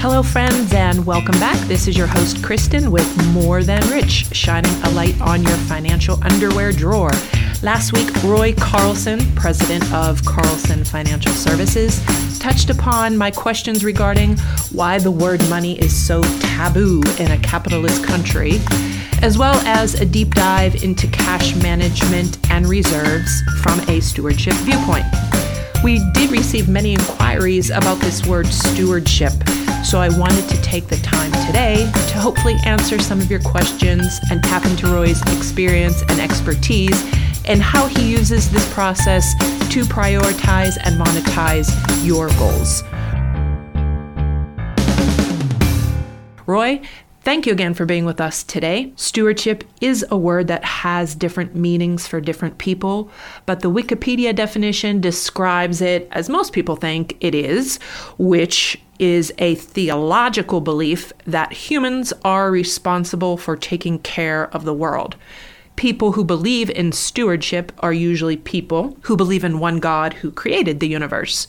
Hello, friends, and welcome back. This is your host, Kristen, with More Than Rich, shining a light on your financial underwear drawer. Last week, Roy Carlson, president of Carlson Financial Services, touched upon my questions regarding why the word money is so taboo in a capitalist country, as well as a deep dive into cash management and reserves from a stewardship viewpoint. We did receive many inquiries about this word stewardship, so I wanted to take the time today to hopefully answer some of your questions and tap into Roy's experience and expertise and how he uses this process to prioritize and monetize your goals. Roy, Thank you again for being with us today. Stewardship is a word that has different meanings for different people, but the Wikipedia definition describes it as most people think it is, which is a theological belief that humans are responsible for taking care of the world. People who believe in stewardship are usually people who believe in one God who created the universe.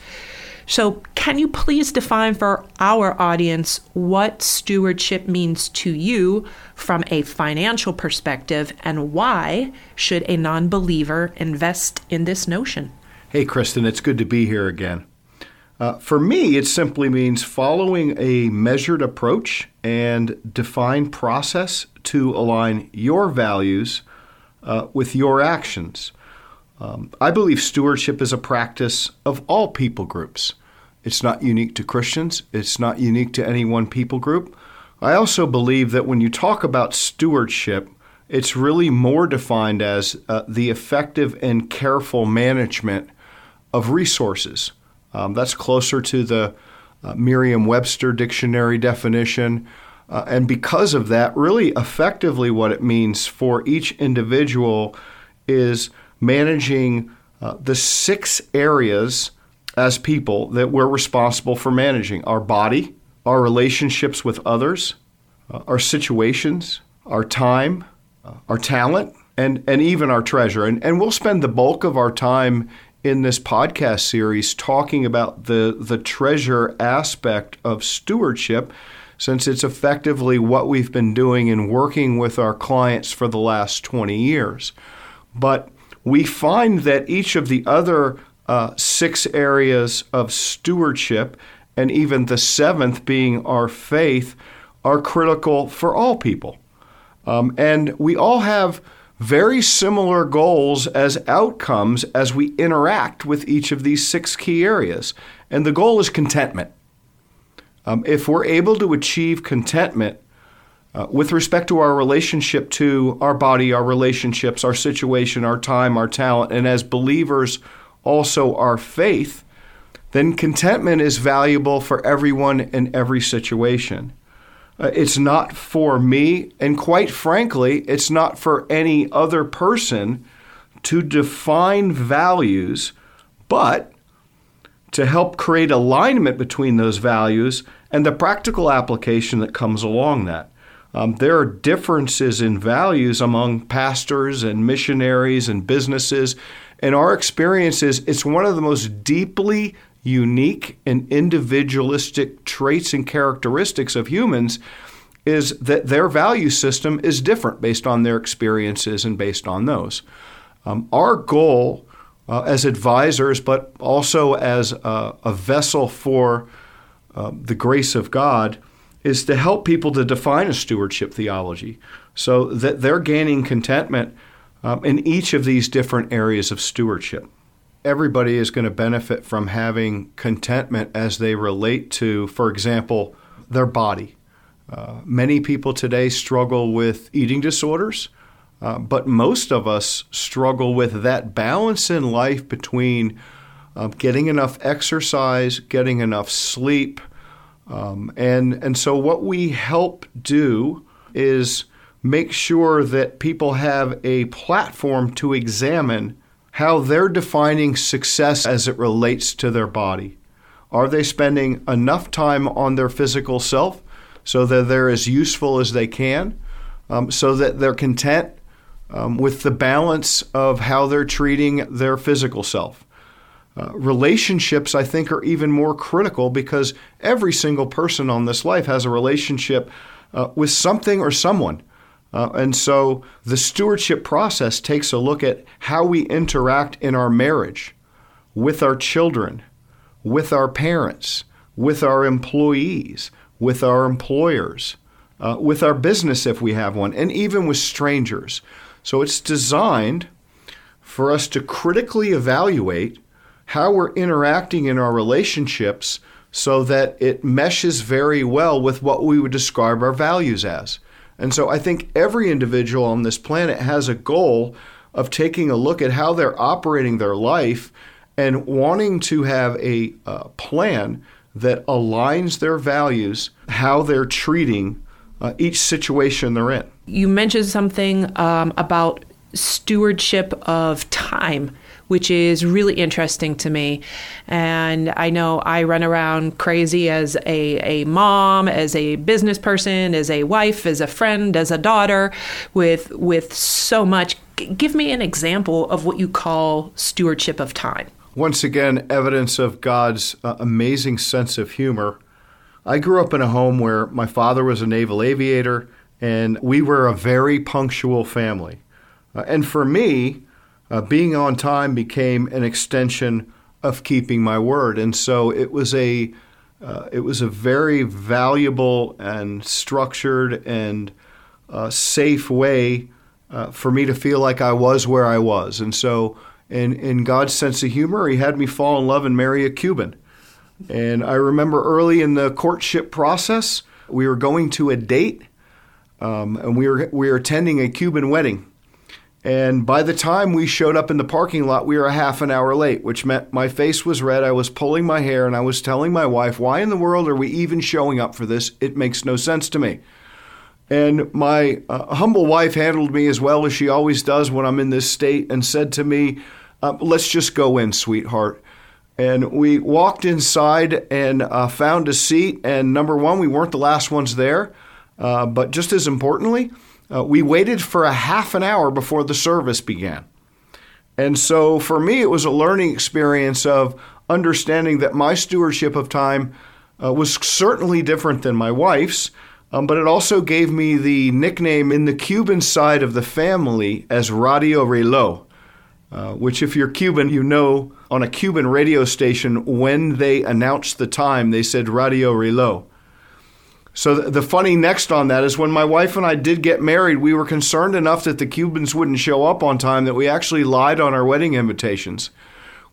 So, can you please define for our audience what stewardship means to you from a financial perspective and why should a non believer invest in this notion? Hey, Kristen, it's good to be here again. Uh, for me, it simply means following a measured approach and defined process to align your values uh, with your actions. Um, I believe stewardship is a practice of all people groups. It's not unique to Christians, it's not unique to any one people group. I also believe that when you talk about stewardship, it's really more defined as uh, the effective and careful management of resources. Um, that's closer to the uh, Merriam Webster dictionary definition. Uh, and because of that, really effectively, what it means for each individual is managing uh, the six areas as people that we're responsible for managing our body, our relationships with others, uh, our situations, our time, uh, our talent, and, and even our treasure. And, and we'll spend the bulk of our time in this podcast series talking about the, the treasure aspect of stewardship since it's effectively what we've been doing in working with our clients for the last 20 years. But we find that each of the other uh, six areas of stewardship, and even the seventh being our faith, are critical for all people. Um, and we all have very similar goals as outcomes as we interact with each of these six key areas. And the goal is contentment. Um, if we're able to achieve contentment uh, with respect to our relationship to our body, our relationships, our situation, our time, our talent, and as believers, also our faith, then contentment is valuable for everyone in every situation. Uh, it's not for me, and quite frankly, it's not for any other person to define values, but to help create alignment between those values and the practical application that comes along that. Um, there are differences in values among pastors and missionaries and businesses. And our experience is it's one of the most deeply unique and individualistic traits and characteristics of humans is that their value system is different based on their experiences and based on those. Um, our goal uh, as advisors, but also as a, a vessel for uh, the grace of God, is to help people to define a stewardship theology so that they're gaining contentment um, in each of these different areas of stewardship. Everybody is going to benefit from having contentment as they relate to, for example, their body. Uh, many people today struggle with eating disorders. Uh, but most of us struggle with that balance in life between uh, getting enough exercise, getting enough sleep. Um, and, and so, what we help do is make sure that people have a platform to examine how they're defining success as it relates to their body. Are they spending enough time on their physical self so that they're as useful as they can, um, so that they're content um, with the balance of how they're treating their physical self. Uh, relationships, I think, are even more critical because every single person on this life has a relationship uh, with something or someone. Uh, and so the stewardship process takes a look at how we interact in our marriage, with our children, with our parents, with our employees, with our employers, uh, with our business if we have one, and even with strangers. So it's designed for us to critically evaluate how we're interacting in our relationships so that it meshes very well with what we would describe our values as. And so I think every individual on this planet has a goal of taking a look at how they're operating their life and wanting to have a uh, plan that aligns their values, how they're treating uh, each situation they're in. You mentioned something um, about stewardship of time which is really interesting to me. And I know I run around crazy as a, a mom, as a business person, as a wife, as a friend, as a daughter, with with so much. give me an example of what you call stewardship of time. Once again, evidence of God's uh, amazing sense of humor. I grew up in a home where my father was a naval aviator, and we were a very punctual family. Uh, and for me, uh, being on time became an extension of keeping my word, and so it was a uh, it was a very valuable and structured and uh, safe way uh, for me to feel like I was where I was, and so in in God's sense of humor, He had me fall in love and marry a Cuban. And I remember early in the courtship process, we were going to a date, um, and we were we were attending a Cuban wedding. And by the time we showed up in the parking lot, we were a half an hour late, which meant my face was red. I was pulling my hair and I was telling my wife, Why in the world are we even showing up for this? It makes no sense to me. And my uh, humble wife handled me as well as she always does when I'm in this state and said to me, uh, Let's just go in, sweetheart. And we walked inside and uh, found a seat. And number one, we weren't the last ones there. Uh, but just as importantly, uh, we waited for a half an hour before the service began. And so for me, it was a learning experience of understanding that my stewardship of time uh, was certainly different than my wife's, um, but it also gave me the nickname in the Cuban side of the family as Radio Reloj, uh, which, if you're Cuban, you know on a Cuban radio station, when they announced the time, they said Radio Reloj. So the, funny next on that is when my wife and I did get married, we were concerned enough that the Cubans wouldn't show up on time that we actually lied on our wedding invitations,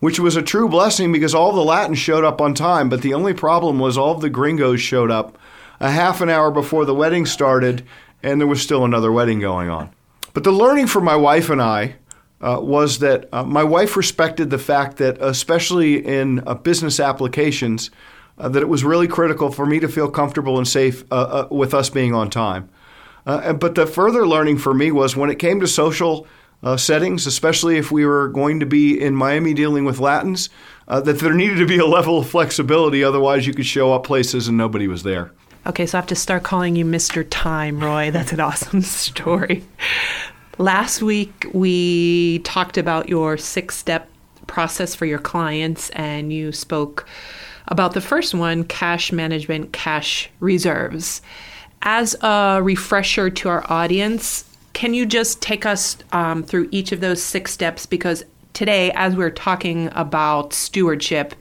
which was a true blessing because all the Latins showed up on time, but the only problem was all the gringos showed up a half an hour before the wedding started and there was still another wedding going on. But the learning for my wife and I uh, was that uh, my wife respected the fact that, especially in uh, business applications, uh, that it was really critical for me to feel comfortable and safe uh, uh, with us being on time. Uh, but the further learning for me was when it came to social uh, settings, especially if we were going to be in Miami dealing with Latins, uh, that there needed to be a level of flexibility. Otherwise, you could show up places and nobody was there. Okay, so I have to start calling you Mr. Time, Roy. That's an awesome story. Last week, we talked about your six step process for your clients, and you spoke about the first one cash management, cash reserves. As a refresher to our audience, can you just take us um, through each of those six steps? Because today, as we're talking about stewardship,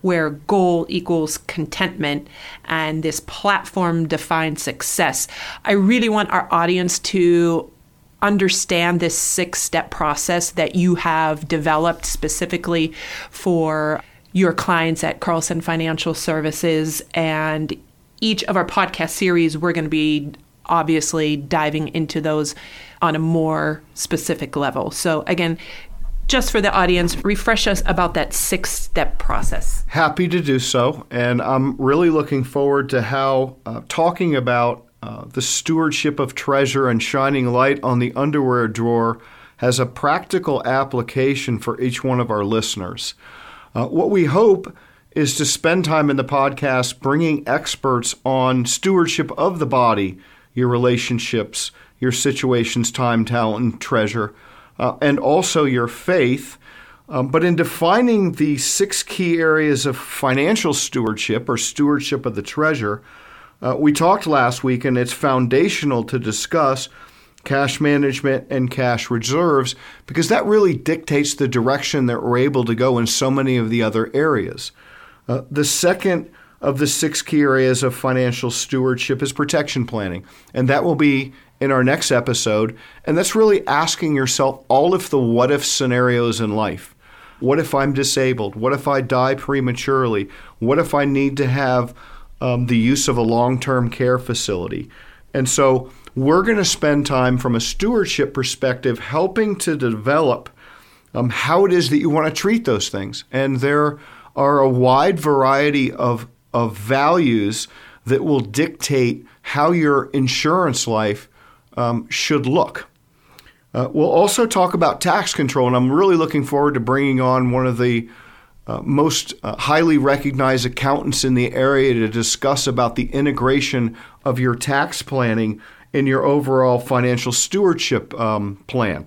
where goal equals contentment and this platform defines success, I really want our audience to understand this six step process that you have developed specifically for your clients at Carlson Financial Services. And each of our podcast series, we're going to be obviously diving into those on a more specific level. So, again, just for the audience, refresh us about that six step process. Happy to do so. And I'm really looking forward to how uh, talking about uh, the stewardship of treasure and shining light on the underwear drawer has a practical application for each one of our listeners. Uh, what we hope is to spend time in the podcast bringing experts on stewardship of the body, your relationships, your situations, time, talent, and treasure, uh, and also your faith. Um, but in defining the six key areas of financial stewardship or stewardship of the treasure, uh, we talked last week, and it's foundational to discuss cash management and cash reserves because that really dictates the direction that we're able to go in so many of the other areas. Uh, the second of the six key areas of financial stewardship is protection planning, and that will be in our next episode. And that's really asking yourself all of the what if scenarios in life. What if I'm disabled? What if I die prematurely? What if I need to have um, the use of a long term care facility? And so we're going to spend time from a stewardship perspective helping to develop um, how it is that you want to treat those things. And there are a wide variety of, of values that will dictate how your insurance life um, should look. Uh, we'll also talk about tax control, and I'm really looking forward to bringing on one of the uh, most uh, highly recognized accountants in the area to discuss about the integration of your tax planning in your overall financial stewardship um, plan.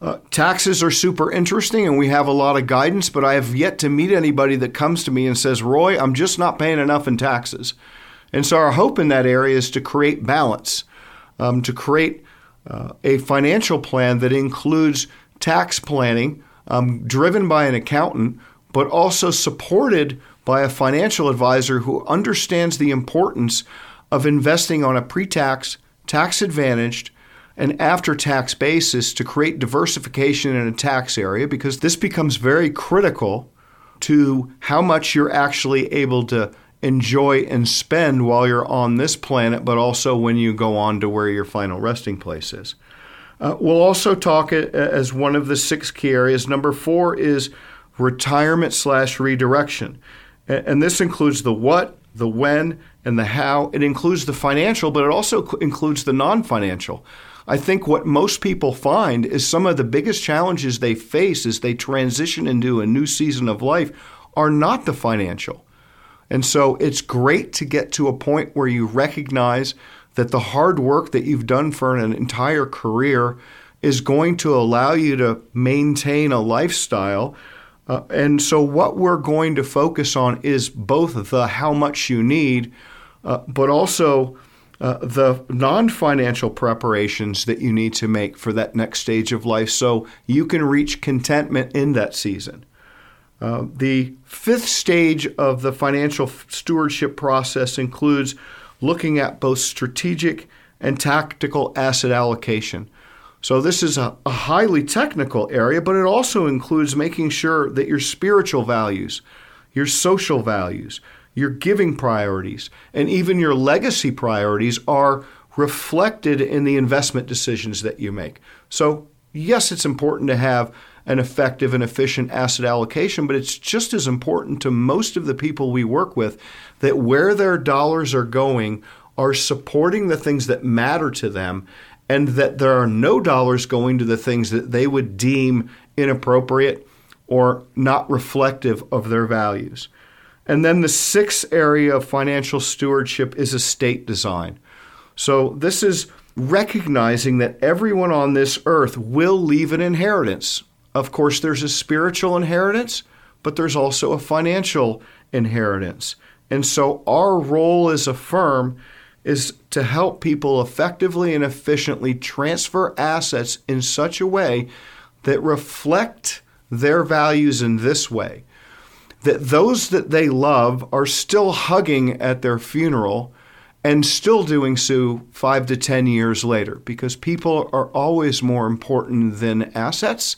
Uh, taxes are super interesting and we have a lot of guidance, but I have yet to meet anybody that comes to me and says, Roy, I'm just not paying enough in taxes. And so our hope in that area is to create balance, um, to create uh, a financial plan that includes tax planning um, driven by an accountant, but also supported by a financial advisor who understands the importance of investing on a pre tax, tax advantaged, and after tax basis to create diversification in a tax area because this becomes very critical to how much you're actually able to enjoy and spend while you're on this planet, but also when you go on to where your final resting place is. Uh, we'll also talk as one of the six key areas. Number four is retirement slash redirection. And this includes the what, the when, and the how. It includes the financial, but it also includes the non financial. I think what most people find is some of the biggest challenges they face as they transition into a new season of life are not the financial. And so it's great to get to a point where you recognize that the hard work that you've done for an entire career is going to allow you to maintain a lifestyle. Uh, and so, what we're going to focus on is both the how much you need, uh, but also uh, the non financial preparations that you need to make for that next stage of life so you can reach contentment in that season. Uh, the fifth stage of the financial stewardship process includes looking at both strategic and tactical asset allocation. So, this is a, a, highly technical area, but it also includes making sure that your spiritual values, your social values, your giving priorities, and even your legacy priorities are reflected in the investment decisions that you make. So, yes, it's important to have an effective and efficient asset allocation, but it's just as important to most of the people we work with that where their dollars are going are supporting the things that matter to them and that there are no dollars going to the things that they would deem inappropriate or not reflective of their values. And then the sixth area of financial stewardship is estate design. So this is recognizing that everyone on this earth will leave an inheritance. Of course, there's a spiritual inheritance, but there's also a financial inheritance. And so our role as a firm is to help people effectively and efficiently transfer assets in such a way that reflect their values in this way that those that they love are still hugging at their funeral and still doing so five to 10 years later because people are always more important than assets.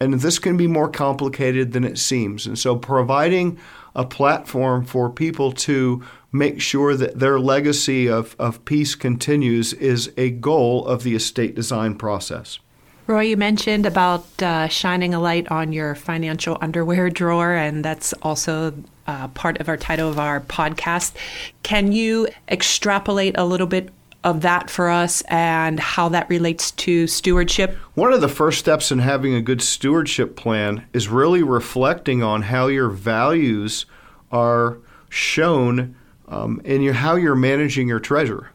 And this can be more complicated than it seems. And so, providing a platform for people to make sure that their legacy of, of peace continues is a goal of the estate design process. Roy, you mentioned about uh, shining a light on your financial underwear drawer, and that's also uh, part of our title of our podcast. Can you extrapolate a little bit of that for us and how that relates to stewardship? One of the first steps in having a good stewardship plan is really reflecting on how your values are shown um, your, how you're managing your treasure.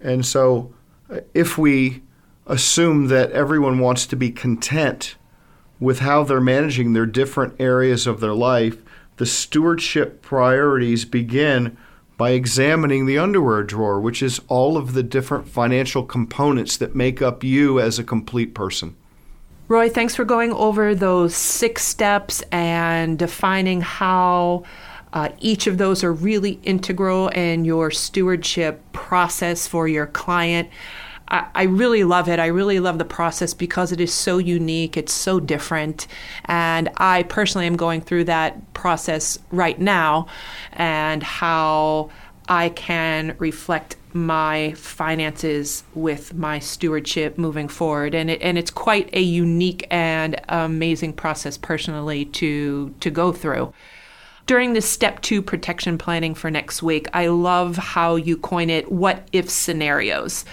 And so, uh, if we assume that everyone wants to be content, with how they're managing their different areas of their life, the stewardship priorities begin by examining the underwear drawer, which is all of the different financial components that make up you as a complete person. Roy, thanks for going over those six steps and defining how uh, each of those are really integral in your stewardship process for your client. I, really love it. I really love the process because it is so unique. It's so different. And I personally am going through that process right now and how I can reflect my finances with my stewardship moving forward and it, and it's quite a unique and amazing process personally to to go through during the step 2 protection planning for next week I love how you coin it what if scenarios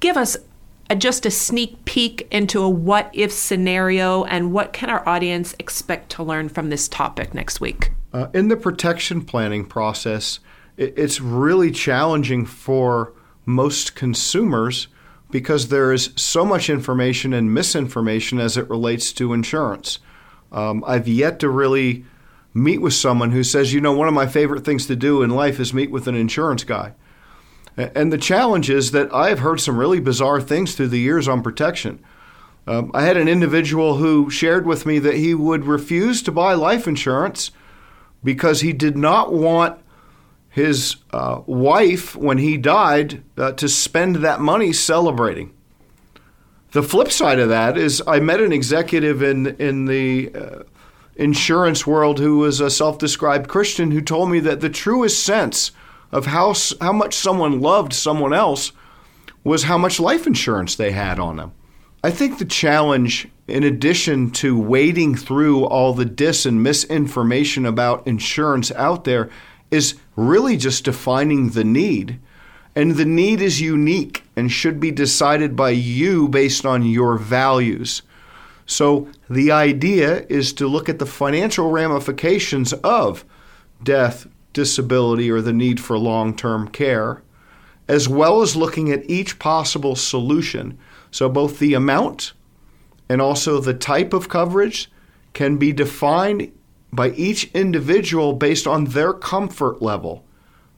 give us a, just a sneak peek into a what if scenario and what can our audience expect to learn from this topic next week uh, in the protection planning process it's really challenging for most consumers because there is so much information and misinformation as it relates to insurance. Um, I've yet to really meet with someone who says, you know, one of my favorite things to do in life is meet with an insurance guy. And the challenge is that I have heard some really bizarre things through the years on protection. Um, I had an individual who shared with me that he would refuse to buy life insurance because he did not want his uh, wife, when he died, uh, to spend that money celebrating. The flip side of that is I met an executive in, in the uh, insurance world who was a self described Christian who told me that the truest sense of how, how much someone loved someone else was how much life insurance they had on them. I think the challenge, in addition to wading through all the dis and misinformation about insurance out there, is really just defining the need. And the need is unique and should be decided by you based on your values. So the idea is to look at the financial ramifications of death, disability, or the need for long term care, as well as looking at each possible solution. So both the amount and also the type of coverage can be defined by each individual based on their comfort level.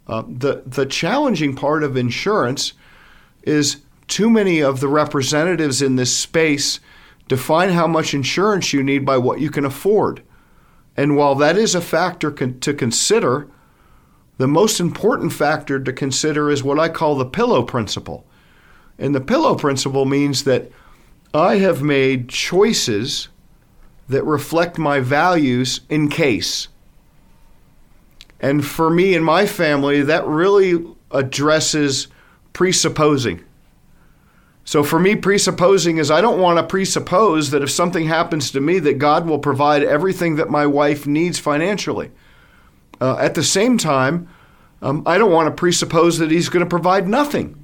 Uh, the, the challenging part of insurance is too many of the representatives in this space define how much insurance you need by what you can afford. And while that is a factor con- to consider, the most important factor to consider is what I call the pillow principle. And the pillow principle means that I have made choices that reflect my values in case. And for me and my family, that really addresses presupposing. So for me, presupposing is I don't want to presuppose that if something happens to me, that God will provide everything that my wife needs financially. Uh, at the same time, um, I don't want to presuppose that He's going to provide nothing.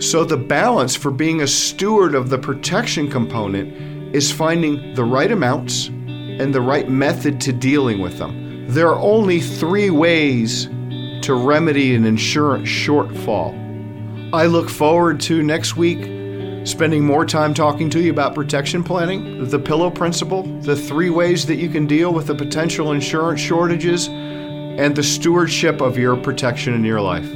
So the balance for being a steward of the protection component is finding the right amounts and the right method to dealing with them. There are only three ways to remedy an insurance shortfall. I look forward to next week spending more time talking to you about protection planning, the pillow principle, the three ways that you can deal with the potential insurance shortages, and the stewardship of your protection in your life.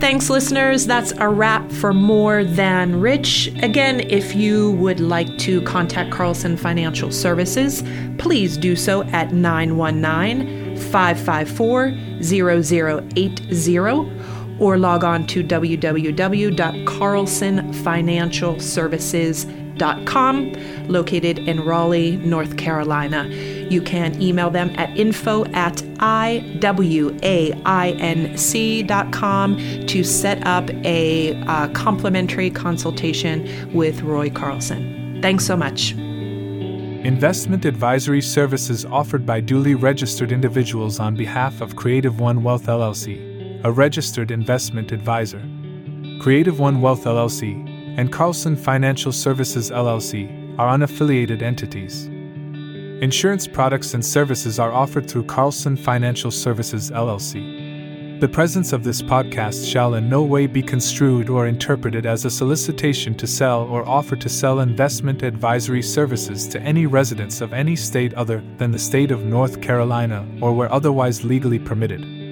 Thanks, listeners. That's a wrap for More Than Rich. Again, if you would like to contact Carlson Financial Services, please do so at 919 554 0080 or log on to www.carlsonfinancialservices.com, located in Raleigh, North Carolina. You can email them at info at iwainc.com to set up a uh, complimentary consultation with Roy Carlson. Thanks so much. Investment advisory services offered by duly registered individuals on behalf of Creative One Wealth LLC, a registered investment advisor. Creative One Wealth LLC and Carlson Financial Services LLC are unaffiliated entities. Insurance products and services are offered through Carlson Financial Services LLC. The presence of this podcast shall in no way be construed or interpreted as a solicitation to sell or offer to sell investment advisory services to any residents of any state other than the state of North Carolina or where otherwise legally permitted.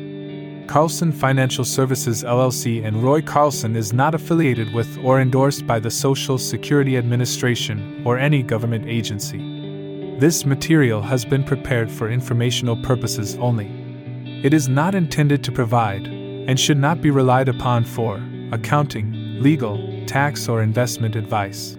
Carlson Financial Services LLC and Roy Carlson is not affiliated with or endorsed by the Social Security Administration or any government agency. This material has been prepared for informational purposes only. It is not intended to provide, and should not be relied upon for, accounting, legal, tax, or investment advice.